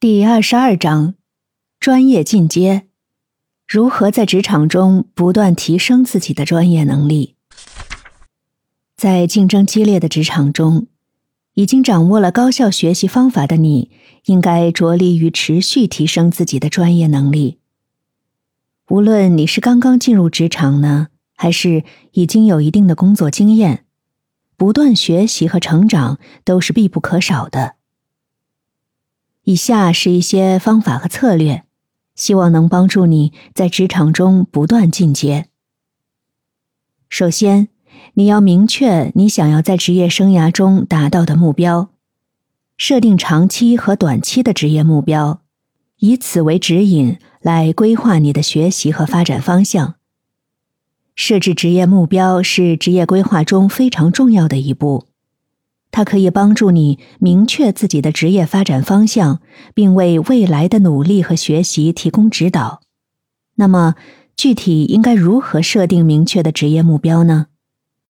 第二十二章：专业进阶，如何在职场中不断提升自己的专业能力？在竞争激烈的职场中，已经掌握了高效学习方法的你，应该着力于持续提升自己的专业能力。无论你是刚刚进入职场呢，还是已经有一定的工作经验，不断学习和成长都是必不可少的。以下是一些方法和策略，希望能帮助你在职场中不断进阶。首先，你要明确你想要在职业生涯中达到的目标，设定长期和短期的职业目标，以此为指引来规划你的学习和发展方向。设置职业目标是职业规划中非常重要的一步。它可以帮助你明确自己的职业发展方向，并为未来的努力和学习提供指导。那么，具体应该如何设定明确的职业目标呢？